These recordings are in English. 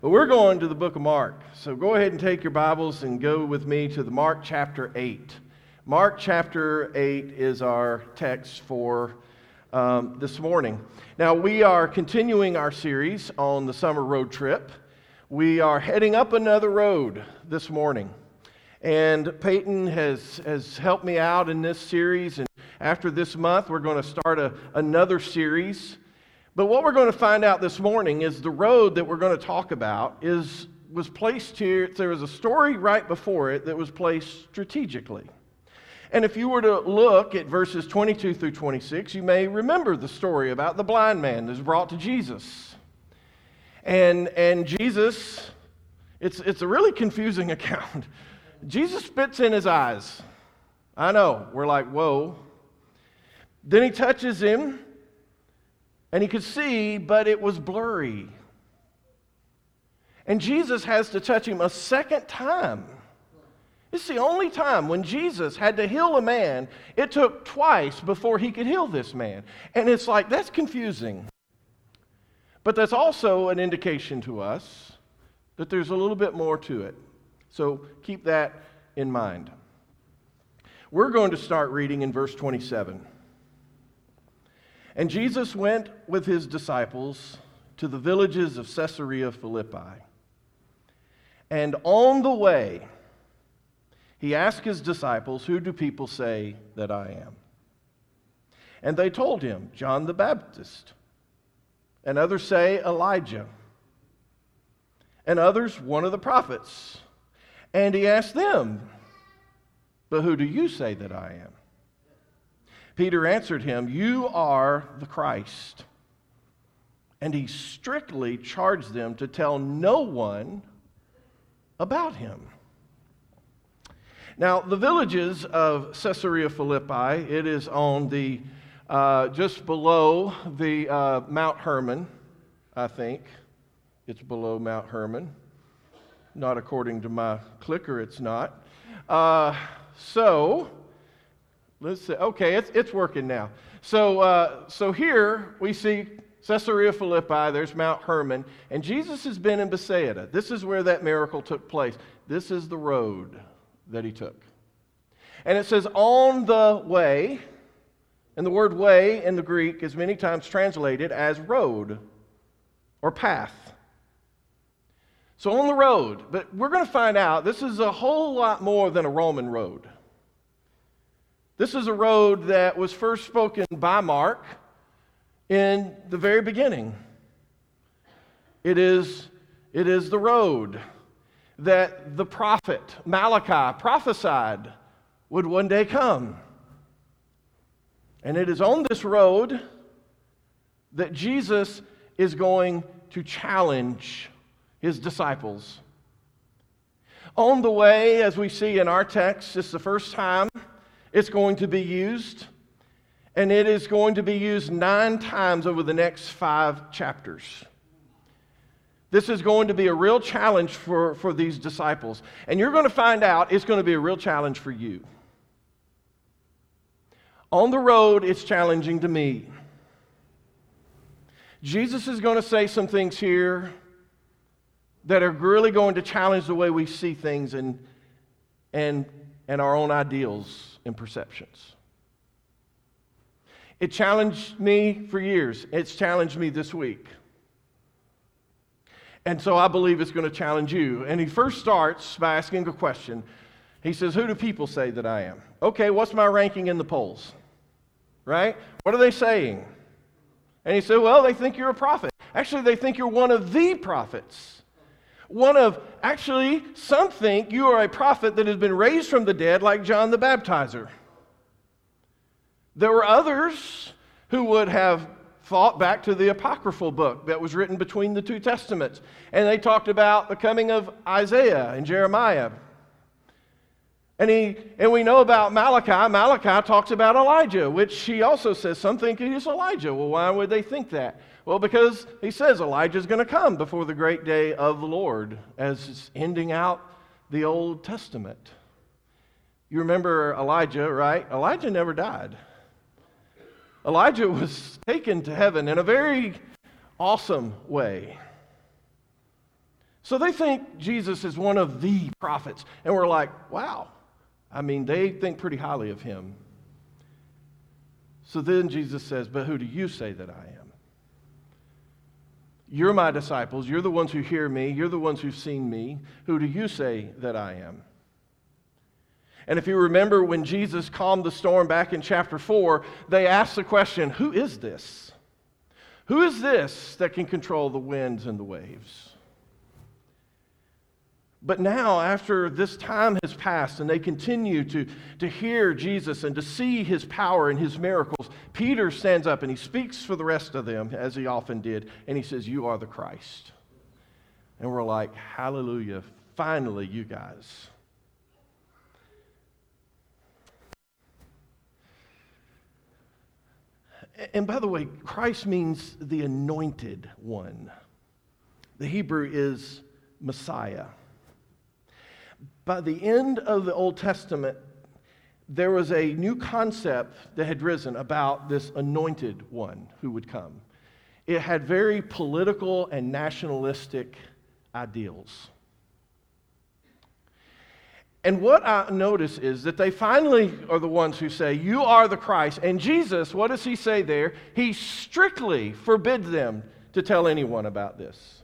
But we're going to the book of Mark. So go ahead and take your Bibles and go with me to the Mark chapter 8. Mark chapter 8 is our text for um, this morning. Now, we are continuing our series on the summer road trip. We are heading up another road this morning. And Peyton has, has helped me out in this series. And after this month, we're going to start a, another series but what we're going to find out this morning is the road that we're going to talk about is, was placed here. There was a story right before it that was placed strategically. And if you were to look at verses 22 through 26, you may remember the story about the blind man that's brought to Jesus. And, and Jesus, it's, it's a really confusing account. Jesus spits in his eyes. I know, we're like, whoa. Then he touches him and he could see, but it was blurry. And Jesus has to touch him a second time. It's the only time when Jesus had to heal a man, it took twice before he could heal this man. And it's like, that's confusing. But that's also an indication to us that there's a little bit more to it. So keep that in mind. We're going to start reading in verse 27. And Jesus went with his disciples to the villages of Caesarea Philippi. And on the way, he asked his disciples, Who do people say that I am? And they told him, John the Baptist. And others say, Elijah. And others, one of the prophets. And he asked them, But who do you say that I am? Peter answered him, You are the Christ. And he strictly charged them to tell no one about him. Now, the villages of Caesarea Philippi, it is on the uh, just below the uh, Mount Hermon, I think. It's below Mount Hermon. Not according to my clicker, it's not. Uh, so, Let's see. Okay, it's, it's working now. So, uh, so here we see Caesarea Philippi, there's Mount Hermon, and Jesus has been in Bethsaida. This is where that miracle took place. This is the road that he took. And it says, on the way, and the word way in the Greek is many times translated as road or path. So on the road, but we're going to find out this is a whole lot more than a Roman road. This is a road that was first spoken by Mark in the very beginning. It is, it is the road that the prophet Malachi prophesied would one day come. And it is on this road that Jesus is going to challenge his disciples. On the way, as we see in our text, it's the first time it's going to be used, and it is going to be used nine times over the next five chapters. This is going to be a real challenge for, for these disciples. And you're going to find out it's going to be a real challenge for you. On the road, it's challenging to me. Jesus is going to say some things here that are really going to challenge the way we see things and, and, and our own ideals and perceptions. It challenged me for years. It's challenged me this week. And so I believe it's going to challenge you. And he first starts by asking a question. He says, Who do people say that I am? Okay, what's my ranking in the polls? Right? What are they saying? And he said, Well, they think you're a prophet. Actually, they think you're one of the prophets one of, actually, some think you are a prophet that has been raised from the dead, like John the Baptizer. There were others who would have thought back to the apocryphal book that was written between the two testaments, and they talked about the coming of Isaiah and Jeremiah. And, he, and we know about Malachi. Malachi talks about Elijah, which he also says some think he is Elijah. Well, why would they think that? Well, because he says Elijah is going to come before the great day of the Lord as it's ending out the Old Testament. You remember Elijah, right? Elijah never died. Elijah was taken to heaven in a very awesome way. So they think Jesus is one of the prophets. And we're like, wow. I mean, they think pretty highly of him. So then Jesus says, But who do you say that I am? You're my disciples. You're the ones who hear me. You're the ones who've seen me. Who do you say that I am? And if you remember when Jesus calmed the storm back in chapter 4, they asked the question Who is this? Who is this that can control the winds and the waves? But now, after this time has passed and they continue to, to hear Jesus and to see his power and his miracles, Peter stands up and he speaks for the rest of them, as he often did, and he says, You are the Christ. And we're like, Hallelujah, finally, you guys. And by the way, Christ means the anointed one. The Hebrew is Messiah by the end of the Old Testament, there was a new concept that had risen about this anointed one who would come. It had very political and nationalistic ideals. And what I notice is that they finally are the ones who say, You are the Christ. And Jesus, what does he say there? He strictly forbids them to tell anyone about this.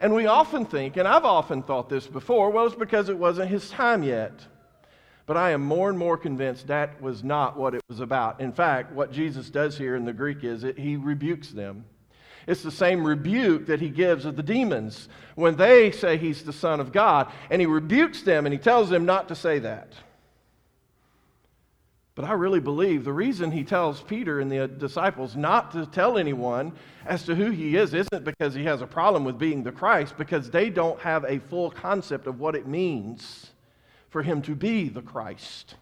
And we often think, and I've often thought this before, well, it's because it wasn't his time yet. But I am more and more convinced that was not what it was about. In fact, what Jesus does here in the Greek is he rebukes them. It's the same rebuke that he gives of the demons when they say he's the Son of God. And he rebukes them and he tells them not to say that. But I really believe the reason he tells Peter and the disciples not to tell anyone as to who he is isn't because he has a problem with being the Christ, because they don't have a full concept of what it means for him to be the Christ.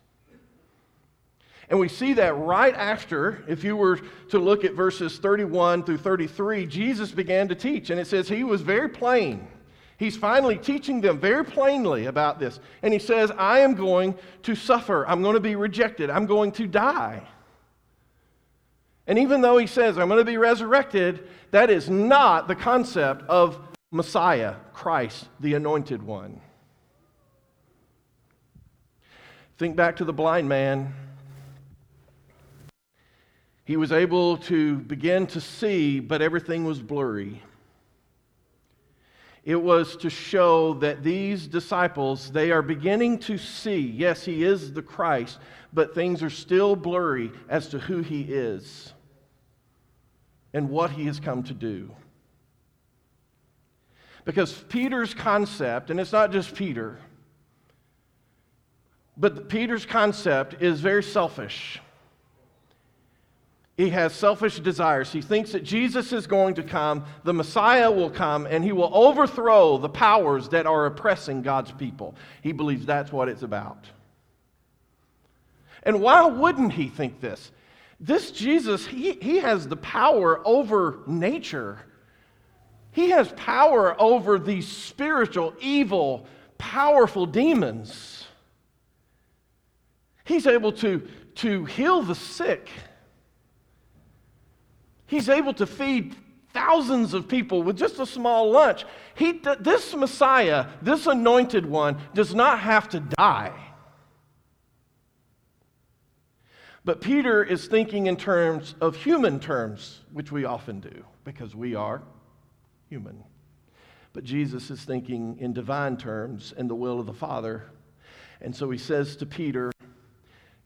And we see that right after, if you were to look at verses 31 through 33, Jesus began to teach. And it says he was very plain. He's finally teaching them very plainly about this. And he says, I am going to suffer. I'm going to be rejected. I'm going to die. And even though he says, I'm going to be resurrected, that is not the concept of Messiah, Christ, the anointed one. Think back to the blind man. He was able to begin to see, but everything was blurry. It was to show that these disciples, they are beginning to see, yes, he is the Christ, but things are still blurry as to who he is and what he has come to do. Because Peter's concept, and it's not just Peter, but Peter's concept is very selfish. He has selfish desires. He thinks that Jesus is going to come, the Messiah will come, and he will overthrow the powers that are oppressing God's people. He believes that's what it's about. And why wouldn't he think this? This Jesus, he, he has the power over nature. He has power over these spiritual, evil, powerful demons. He's able to, to heal the sick. He's able to feed thousands of people with just a small lunch. He, this Messiah, this anointed one, does not have to die. But Peter is thinking in terms of human terms, which we often do because we are human. But Jesus is thinking in divine terms in the will of the Father. And so he says to Peter,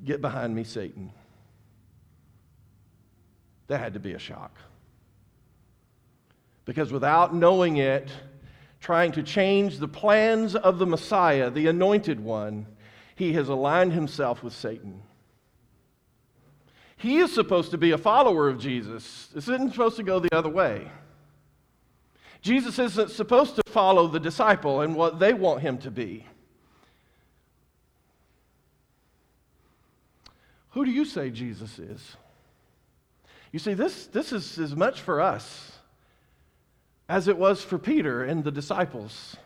Get behind me, Satan. That had to be a shock. Because without knowing it, trying to change the plans of the Messiah, the anointed one, he has aligned himself with Satan. He is supposed to be a follower of Jesus. This isn't supposed to go the other way. Jesus isn't supposed to follow the disciple and what they want him to be. Who do you say Jesus is? You see, this, this is as much for us as it was for Peter and the disciples.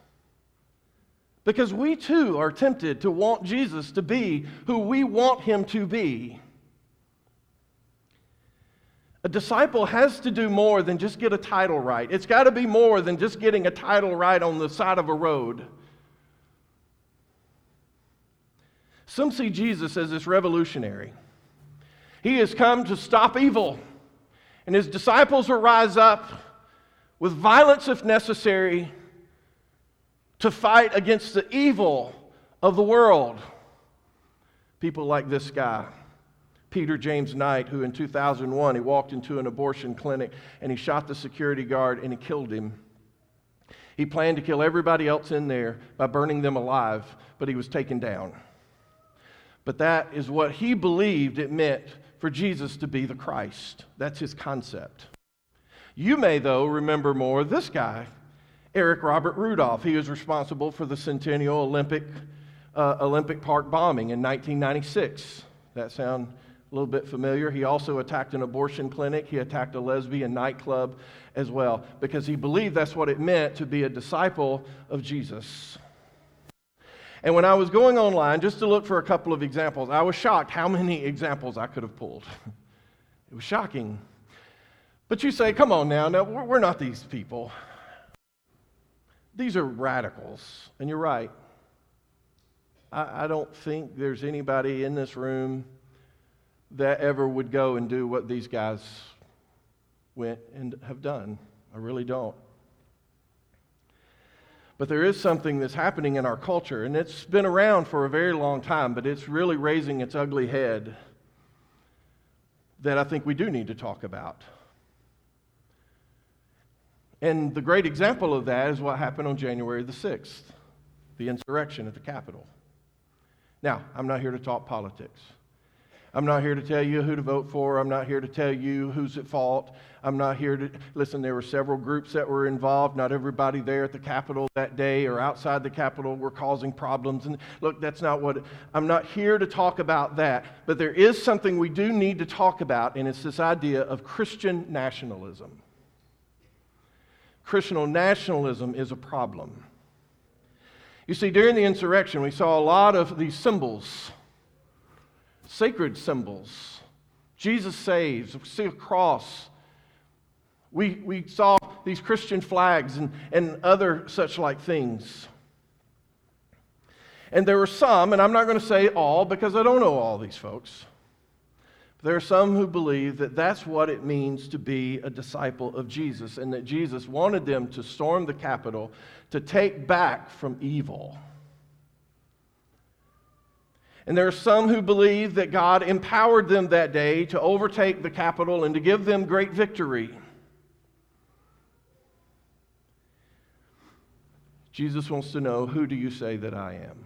Because we too are tempted to want Jesus to be who we want him to be. A disciple has to do more than just get a title right. It's got to be more than just getting a title right on the side of a road. Some see Jesus as this revolutionary. He has come to stop evil, and his disciples will rise up with violence if necessary to fight against the evil of the world. People like this guy. Peter James Knight, who in 2001 he walked into an abortion clinic and he shot the security guard and he killed him. He planned to kill everybody else in there by burning them alive, but he was taken down. But that is what he believed it meant for Jesus to be the Christ. That's his concept. You may, though, remember more this guy, Eric Robert Rudolph. He was responsible for the Centennial Olympic, uh, Olympic Park bombing in 1996. That sound a little bit familiar. He also attacked an abortion clinic. He attacked a lesbian nightclub as well because he believed that's what it meant to be a disciple of Jesus. And when I was going online just to look for a couple of examples, I was shocked how many examples I could have pulled. It was shocking. But you say, come on now, no, we're not these people. These are radicals. And you're right. I, I don't think there's anybody in this room that ever would go and do what these guys went and have done. I really don't. But there is something that's happening in our culture, and it's been around for a very long time, but it's really raising its ugly head that I think we do need to talk about. And the great example of that is what happened on January the 6th, the insurrection at the Capitol. Now, I'm not here to talk politics. I'm not here to tell you who to vote for. I'm not here to tell you who's at fault. I'm not here to listen. There were several groups that were involved. Not everybody there at the Capitol that day or outside the Capitol were causing problems. And look, that's not what I'm not here to talk about that. But there is something we do need to talk about, and it's this idea of Christian nationalism. Christian nationalism is a problem. You see, during the insurrection, we saw a lot of these symbols sacred symbols. Jesus saves. We see a cross. We, we saw these Christian flags and, and other such like things. And there were some, and I'm not going to say all because I don't know all these folks. There are some who believe that that's what it means to be a disciple of Jesus and that Jesus wanted them to storm the Capitol to take back from evil. And there are some who believe that God empowered them that day to overtake the Capitol and to give them great victory. Jesus wants to know who do you say that I am?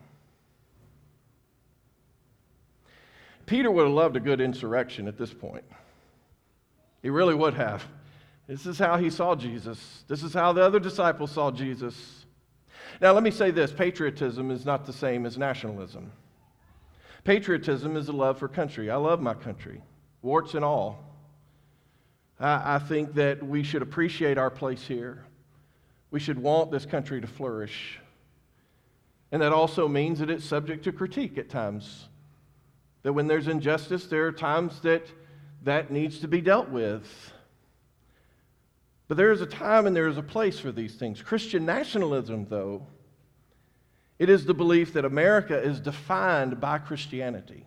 Peter would have loved a good insurrection at this point. He really would have. This is how he saw Jesus. This is how the other disciples saw Jesus. Now, let me say this patriotism is not the same as nationalism. Patriotism is a love for country. I love my country, warts and all. I, I think that we should appreciate our place here. We should want this country to flourish. And that also means that it's subject to critique at times. That when there's injustice, there are times that that needs to be dealt with. But there is a time and there is a place for these things. Christian nationalism, though, it is the belief that America is defined by Christianity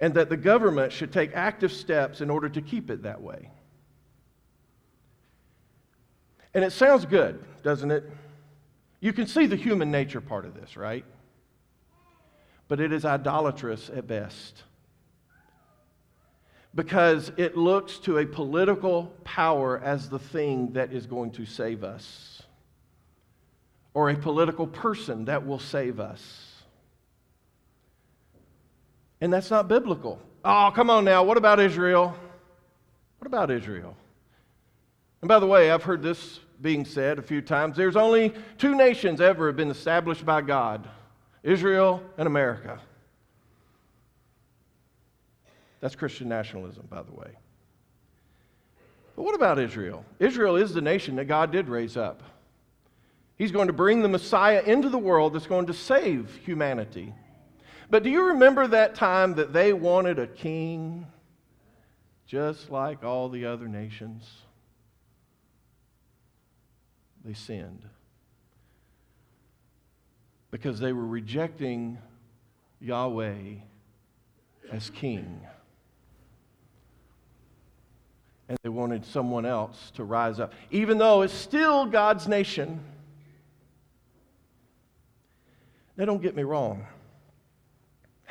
and that the government should take active steps in order to keep it that way. And it sounds good, doesn't it? You can see the human nature part of this, right? But it is idolatrous at best because it looks to a political power as the thing that is going to save us or a political person that will save us. And that's not biblical. Oh, come on now. What about Israel? What about Israel? And by the way, I've heard this being said a few times. There's only two nations ever have been established by God Israel and America. That's Christian nationalism, by the way. But what about Israel? Israel is the nation that God did raise up. He's going to bring the Messiah into the world that's going to save humanity. But do you remember that time that they wanted a king? just like all the other nations. They sinned because they were rejecting Yahweh as king. And they wanted someone else to rise up, even though it's still God's nation. Now, don't get me wrong.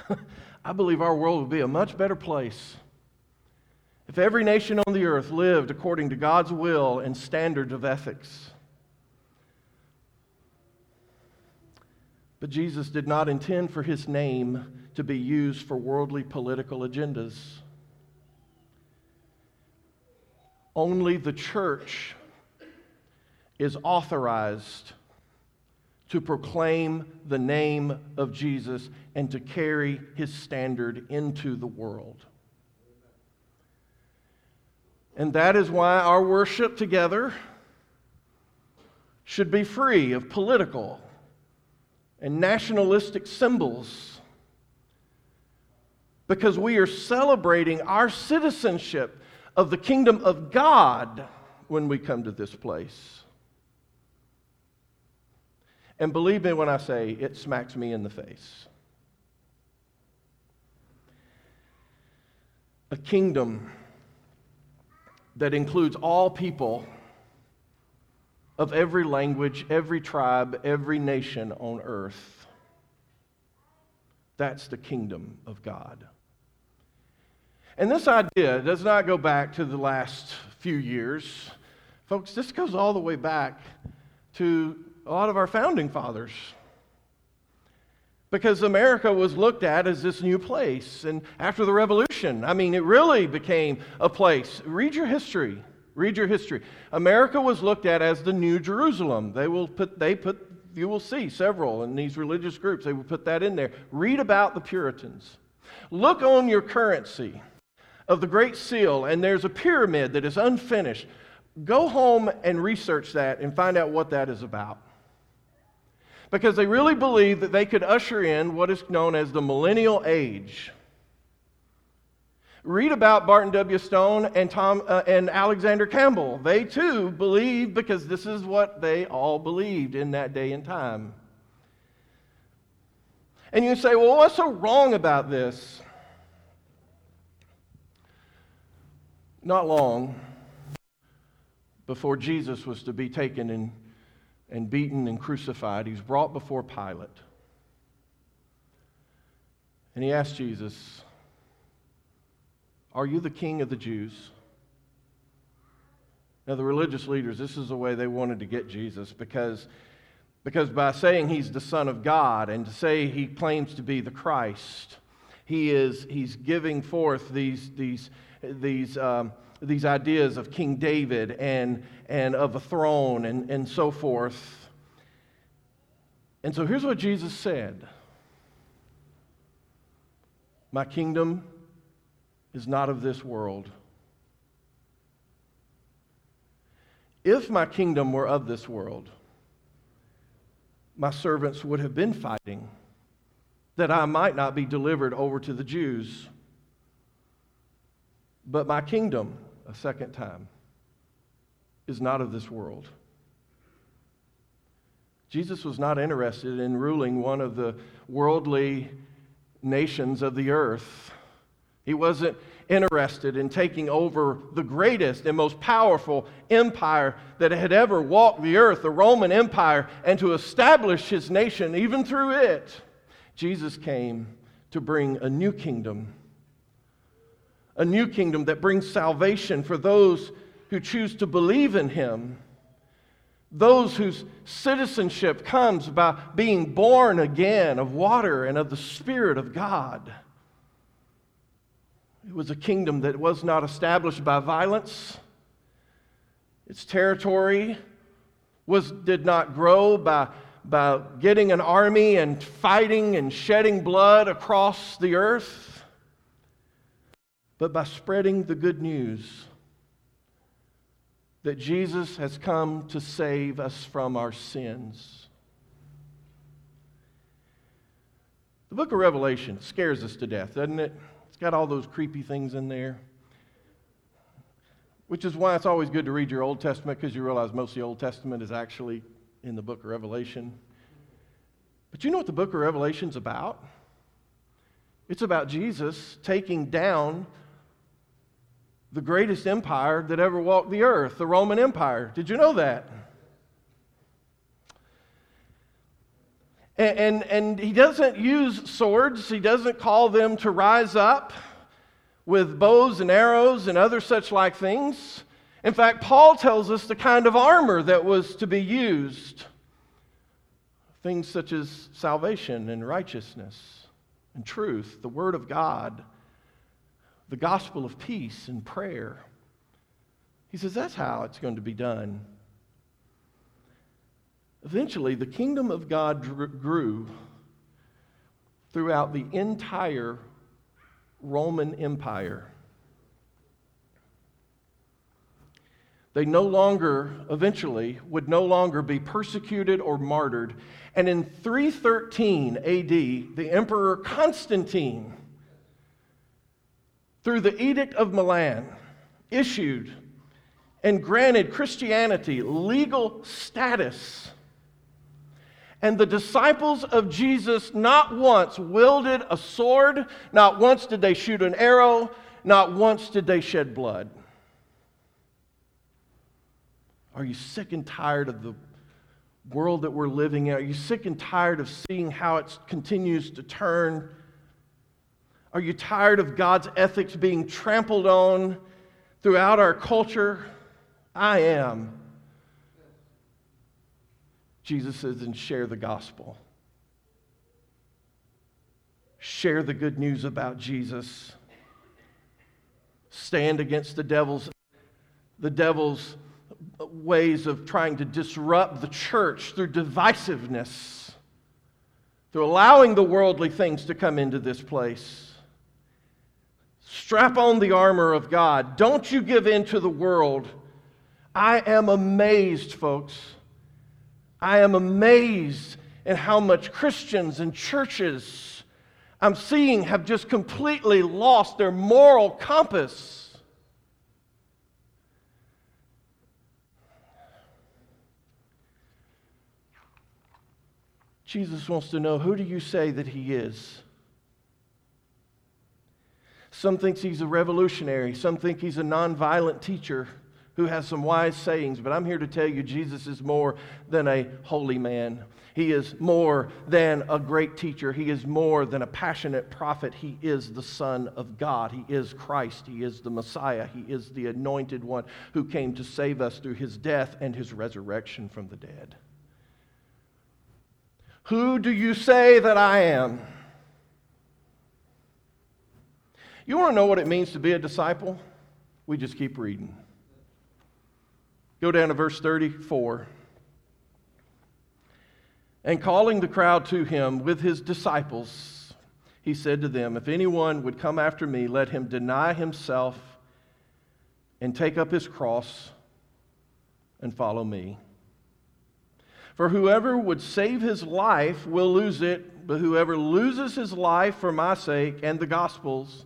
I believe our world would be a much better place if every nation on the earth lived according to God's will and standards of ethics. But Jesus did not intend for his name to be used for worldly political agendas. Only the church is authorized to proclaim the name of Jesus and to carry his standard into the world. And that is why our worship together should be free of political and nationalistic symbols because we are celebrating our citizenship of the kingdom of God when we come to this place. And believe me when I say it smacks me in the face. A kingdom that includes all people of every language, every tribe, every nation on earth. That's the kingdom of God. And this idea does not go back to the last few years. Folks, this goes all the way back to a lot of our founding fathers. Because America was looked at as this new place. And after the revolution, I mean, it really became a place. Read your history. Read your history. America was looked at as the New Jerusalem. They will put, they put, you will see several in these religious groups. They will put that in there. Read about the Puritans. Look on your currency of the Great Seal, and there's a pyramid that is unfinished. Go home and research that and find out what that is about because they really believed that they could usher in what is known as the millennial age. Read about Barton W. Stone and, Tom, uh, and Alexander Campbell. They too believed because this is what they all believed in that day and time. And you say, well, what's so wrong about this? Not long before Jesus was to be taken and and beaten and crucified, he's brought before Pilate. And he asked Jesus, Are you the king of the Jews? Now, the religious leaders, this is the way they wanted to get Jesus because, because by saying he's the Son of God and to say he claims to be the Christ, he is, he's giving forth these, these, these um, these ideas of King David and, and of a throne and, and so forth. And so here's what Jesus said My kingdom is not of this world. If my kingdom were of this world, my servants would have been fighting that I might not be delivered over to the Jews. But my kingdom a second time is not of this world. Jesus was not interested in ruling one of the worldly nations of the earth. He wasn't interested in taking over the greatest and most powerful empire that had ever walked the earth, the Roman Empire, and to establish his nation even through it. Jesus came to bring a new kingdom a new kingdom that brings salvation for those who choose to believe in him. Those whose citizenship comes by being born again of water and of the Spirit of God. It was a kingdom that was not established by violence. Its territory was, did not grow by, by getting an army and fighting and shedding blood across the earth but by spreading the good news that Jesus has come to save us from our sins. The book of Revelation scares us to death, doesn't it? It's got all those creepy things in there. which is why it's always good to read your Old Testament because you realize most of the Old Testament is actually in the book of Revelation. But you know what the book of Revelation is about? It's about Jesus taking down the greatest empire that ever walked the earth, the Roman Empire. Did you know that? And, and, and, he doesn't use swords, he doesn't call them to rise up with bows and arrows and other such like things. In fact, Paul tells us the kind of armor that was to be used things such as salvation and righteousness and truth, the Word of God, the gospel of peace and prayer. He says that's how it's going to be done. Eventually, the kingdom of God grew throughout the entire Roman Empire. They no longer, eventually, would no longer be persecuted or martyred. And in 313 AD, the Emperor Constantine, through the Edict of Milan, issued and granted Christianity legal status. And the disciples of Jesus not once wielded a sword, not once did they shoot an arrow, not once did they shed blood. Are you sick and tired of the world that we're living in? Are you sick and tired of seeing how it continues to turn? Are you tired of God's ethics being trampled on throughout our culture? I am. Jesus says, and share the gospel. Share the good news about Jesus. Stand against the devil's, the devil's ways of trying to disrupt the church through divisiveness, through allowing the worldly things to come into this place. Strap on the armor of God. Don't you give in to the world. I am amazed, folks. I am amazed at how much Christians and churches I'm seeing have just completely lost their moral compass. Jesus wants to know who do you say that he is? Some thinks he's a revolutionary, some think he's a nonviolent teacher who has some wise sayings, but I'm here to tell you Jesus is more than a holy man. He is more than a great teacher. He is more than a passionate prophet. He is the Son of God. He is Christ. He is the Messiah. He is the anointed one who came to save us through his death and his resurrection from the dead. Who do you say that I am? You want to know what it means to be a disciple? We just keep reading. Go down to verse 34. And calling the crowd to him with his disciples, he said to them, If anyone would come after me, let him deny himself and take up his cross and follow me. For whoever would save his life will lose it, but whoever loses his life for my sake and the gospel's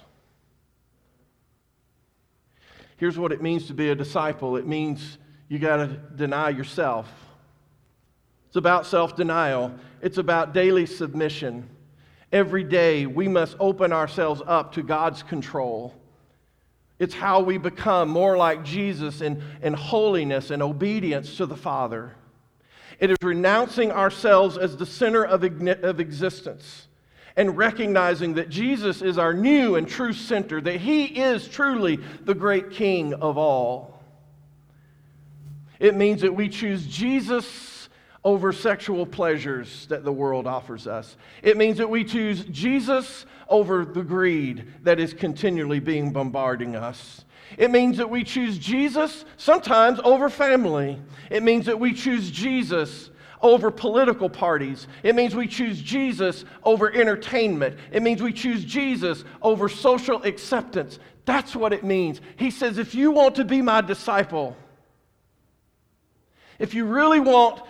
Here's what it means to be a disciple it means you got to deny yourself. It's about self denial, it's about daily submission. Every day, we must open ourselves up to God's control. It's how we become more like Jesus in, in holiness and obedience to the Father. It is renouncing ourselves as the center of, of existence and recognizing that Jesus is our new and true center, that He is truly the great King of all. It means that we choose Jesus over sexual pleasures that the world offers us. It means that we choose Jesus over the greed that is continually being bombarding us. It means that we choose Jesus sometimes over family. It means that we choose Jesus over political parties. It means we choose Jesus over entertainment. It means we choose Jesus over social acceptance. That's what it means. He says, if you want to be my disciple, if you really want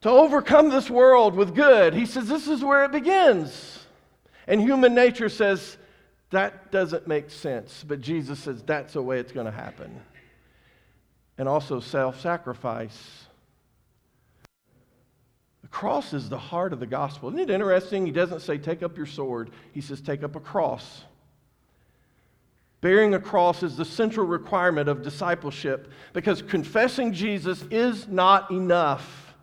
to overcome this world with good, he says, this is where it begins. And human nature says, that doesn't make sense. But Jesus says, that's the way it's going to happen. And also self sacrifice. The cross is the heart of the gospel. Isn't it interesting? He doesn't say, take up your sword, he says, take up a cross. Bearing a cross is the central requirement of discipleship because confessing Jesus is not enough.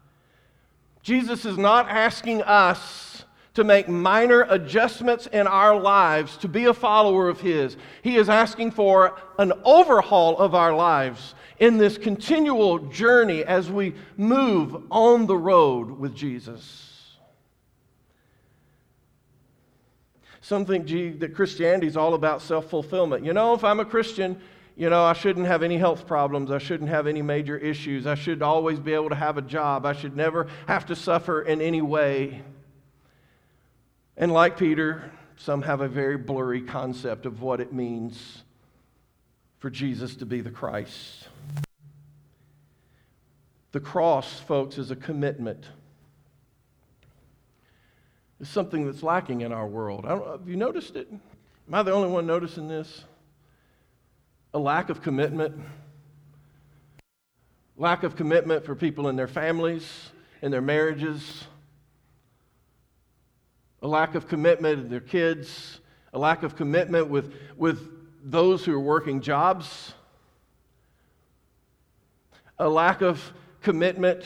Jesus is not asking us to make minor adjustments in our lives to be a follower of His. He is asking for an overhaul of our lives in this continual journey as we move on the road with Jesus. Some think gee, that Christianity is all about self fulfillment. You know, if I'm a Christian, you know, I shouldn't have any health problems. I shouldn't have any major issues. I should always be able to have a job. I should never have to suffer in any way. And like Peter, some have a very blurry concept of what it means for Jesus to be the Christ. The cross, folks, is a commitment It's something that's lacking in our world. have you noticed it? Am I the only one noticing this? A lack of commitment. Lack of commitment for people in their families, in their marriages. A lack of commitment in their kids. A lack of commitment with, with those who are working jobs. A lack of commitment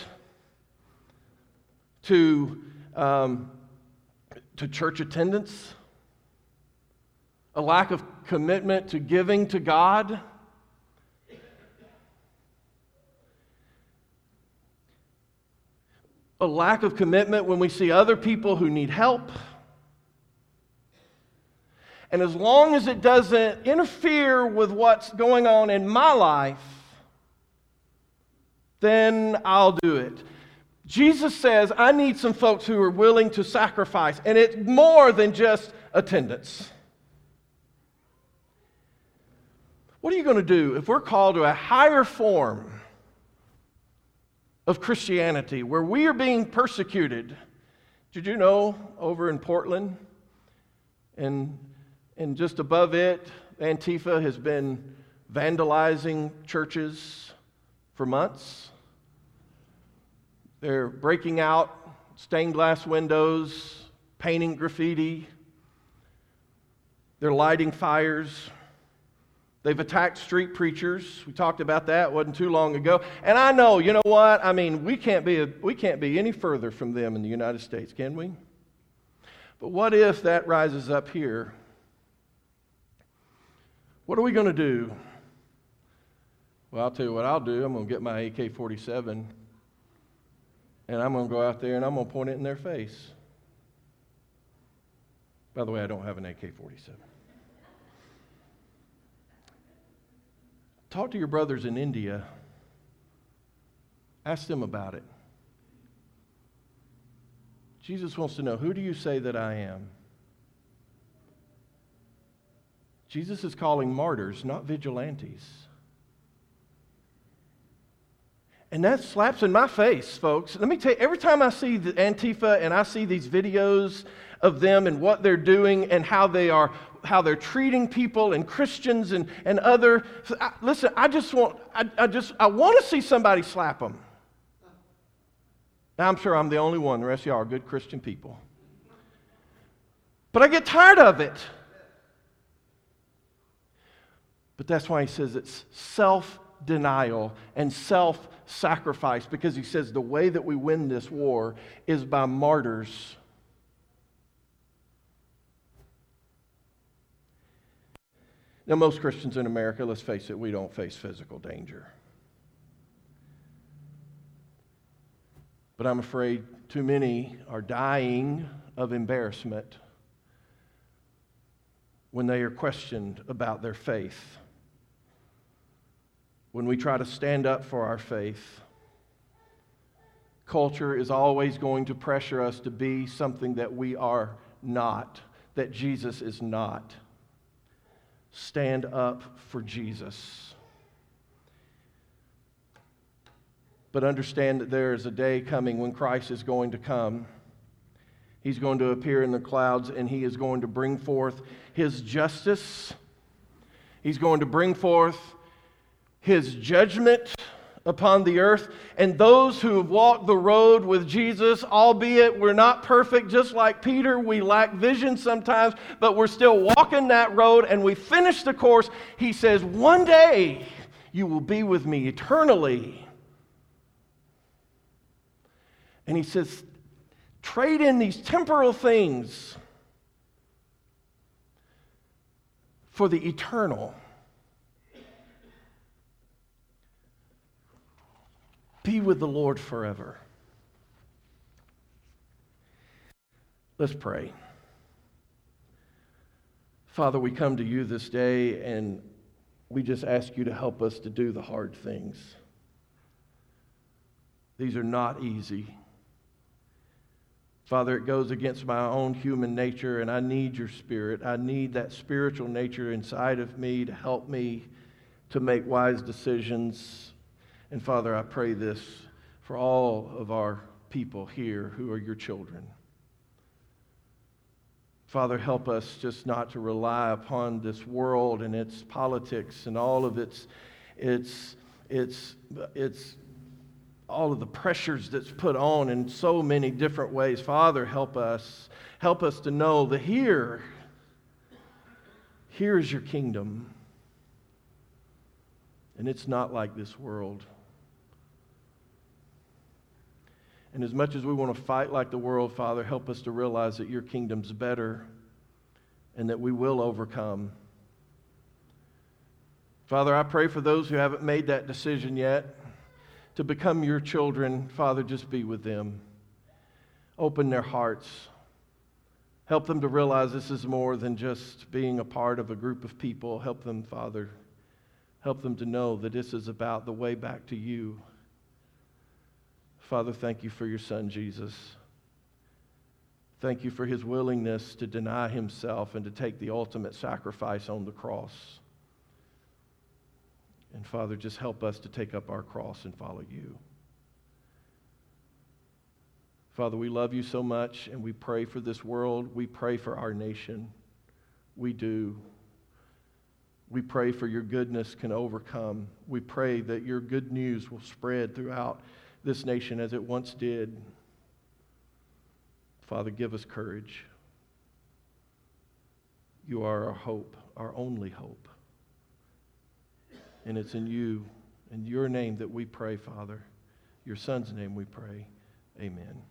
to um, to church attendance, a lack of commitment to giving to God. A lack of commitment when we see other people who need help. And as long as it doesn't interfere with what's going on in my life, then I'll do it. Jesus says, I need some folks who are willing to sacrifice, and it's more than just attendance. What are you going to do if we're called to a higher form of Christianity where we are being persecuted? Did you know over in Portland and, and just above it, Antifa has been vandalizing churches for months? They're breaking out stained glass windows, painting graffiti. They're lighting fires. They've attacked street preachers. We talked about that wasn't too long ago. And I know, you know what? I mean, we can't be a, we can't be any further from them in the United States, can we? But what if that rises up here? What are we going to do? Well, I'll tell you what I'll do. I'm going to get my AK 47 and I'm going to go out there and I'm going to point it in their face. By the way, I don't have an AK 47. Talk to your brothers in India. Ask them about it. Jesus wants to know who do you say that I am? Jesus is calling martyrs, not vigilantes. And that slaps in my face, folks. Let me tell you, every time I see the Antifa and I see these videos of them and what they're doing and how they are how they're treating people and Christians and, and other I, listen, I just want I, I just I want to see somebody slap them. Now I'm sure I'm the only one. The rest of y'all are good Christian people. But I get tired of it. But that's why he says it's self denial and self sacrifice because he says the way that we win this war is by martyrs. Now, most Christians in America, let's face it, we don't face physical danger. But I'm afraid too many are dying of embarrassment when they are questioned about their faith. When we try to stand up for our faith, culture is always going to pressure us to be something that we are not, that Jesus is not. Stand up for Jesus. But understand that there is a day coming when Christ is going to come. He's going to appear in the clouds and he is going to bring forth his justice. He's going to bring forth his judgment upon the earth. And those who have walked the road with Jesus, albeit we're not perfect, just like Peter, we lack vision sometimes, but we're still walking that road and we finish the course. He says, One day you will be with me eternally. And he says, Trade in these temporal things for the eternal. Be with the Lord forever. Let's pray. Father, we come to you this day and we just ask you to help us to do the hard things. These are not easy. Father, it goes against my own human nature, and I need your spirit. I need that spiritual nature inside of me to help me to make wise decisions. And Father, I pray this for all of our people here who are your children. Father, help us just not to rely upon this world and its politics and all of its, its, its, its all of the pressures that's put on in so many different ways. Father, help us. Help us to know that here, here is your kingdom. And it's not like this world. And as much as we want to fight like the world, Father, help us to realize that your kingdom's better and that we will overcome. Father, I pray for those who haven't made that decision yet to become your children, Father, just be with them. Open their hearts. Help them to realize this is more than just being a part of a group of people. Help them, Father. Help them to know that this is about the way back to you. Father, thank you for your son, Jesus. Thank you for his willingness to deny himself and to take the ultimate sacrifice on the cross. And Father, just help us to take up our cross and follow you. Father, we love you so much and we pray for this world. We pray for our nation. We do. We pray for your goodness can overcome. We pray that your good news will spread throughout this nation as it once did. Father, give us courage. You are our hope, our only hope. And it's in you, in your name that we pray, Father. Your Son's name we pray. Amen.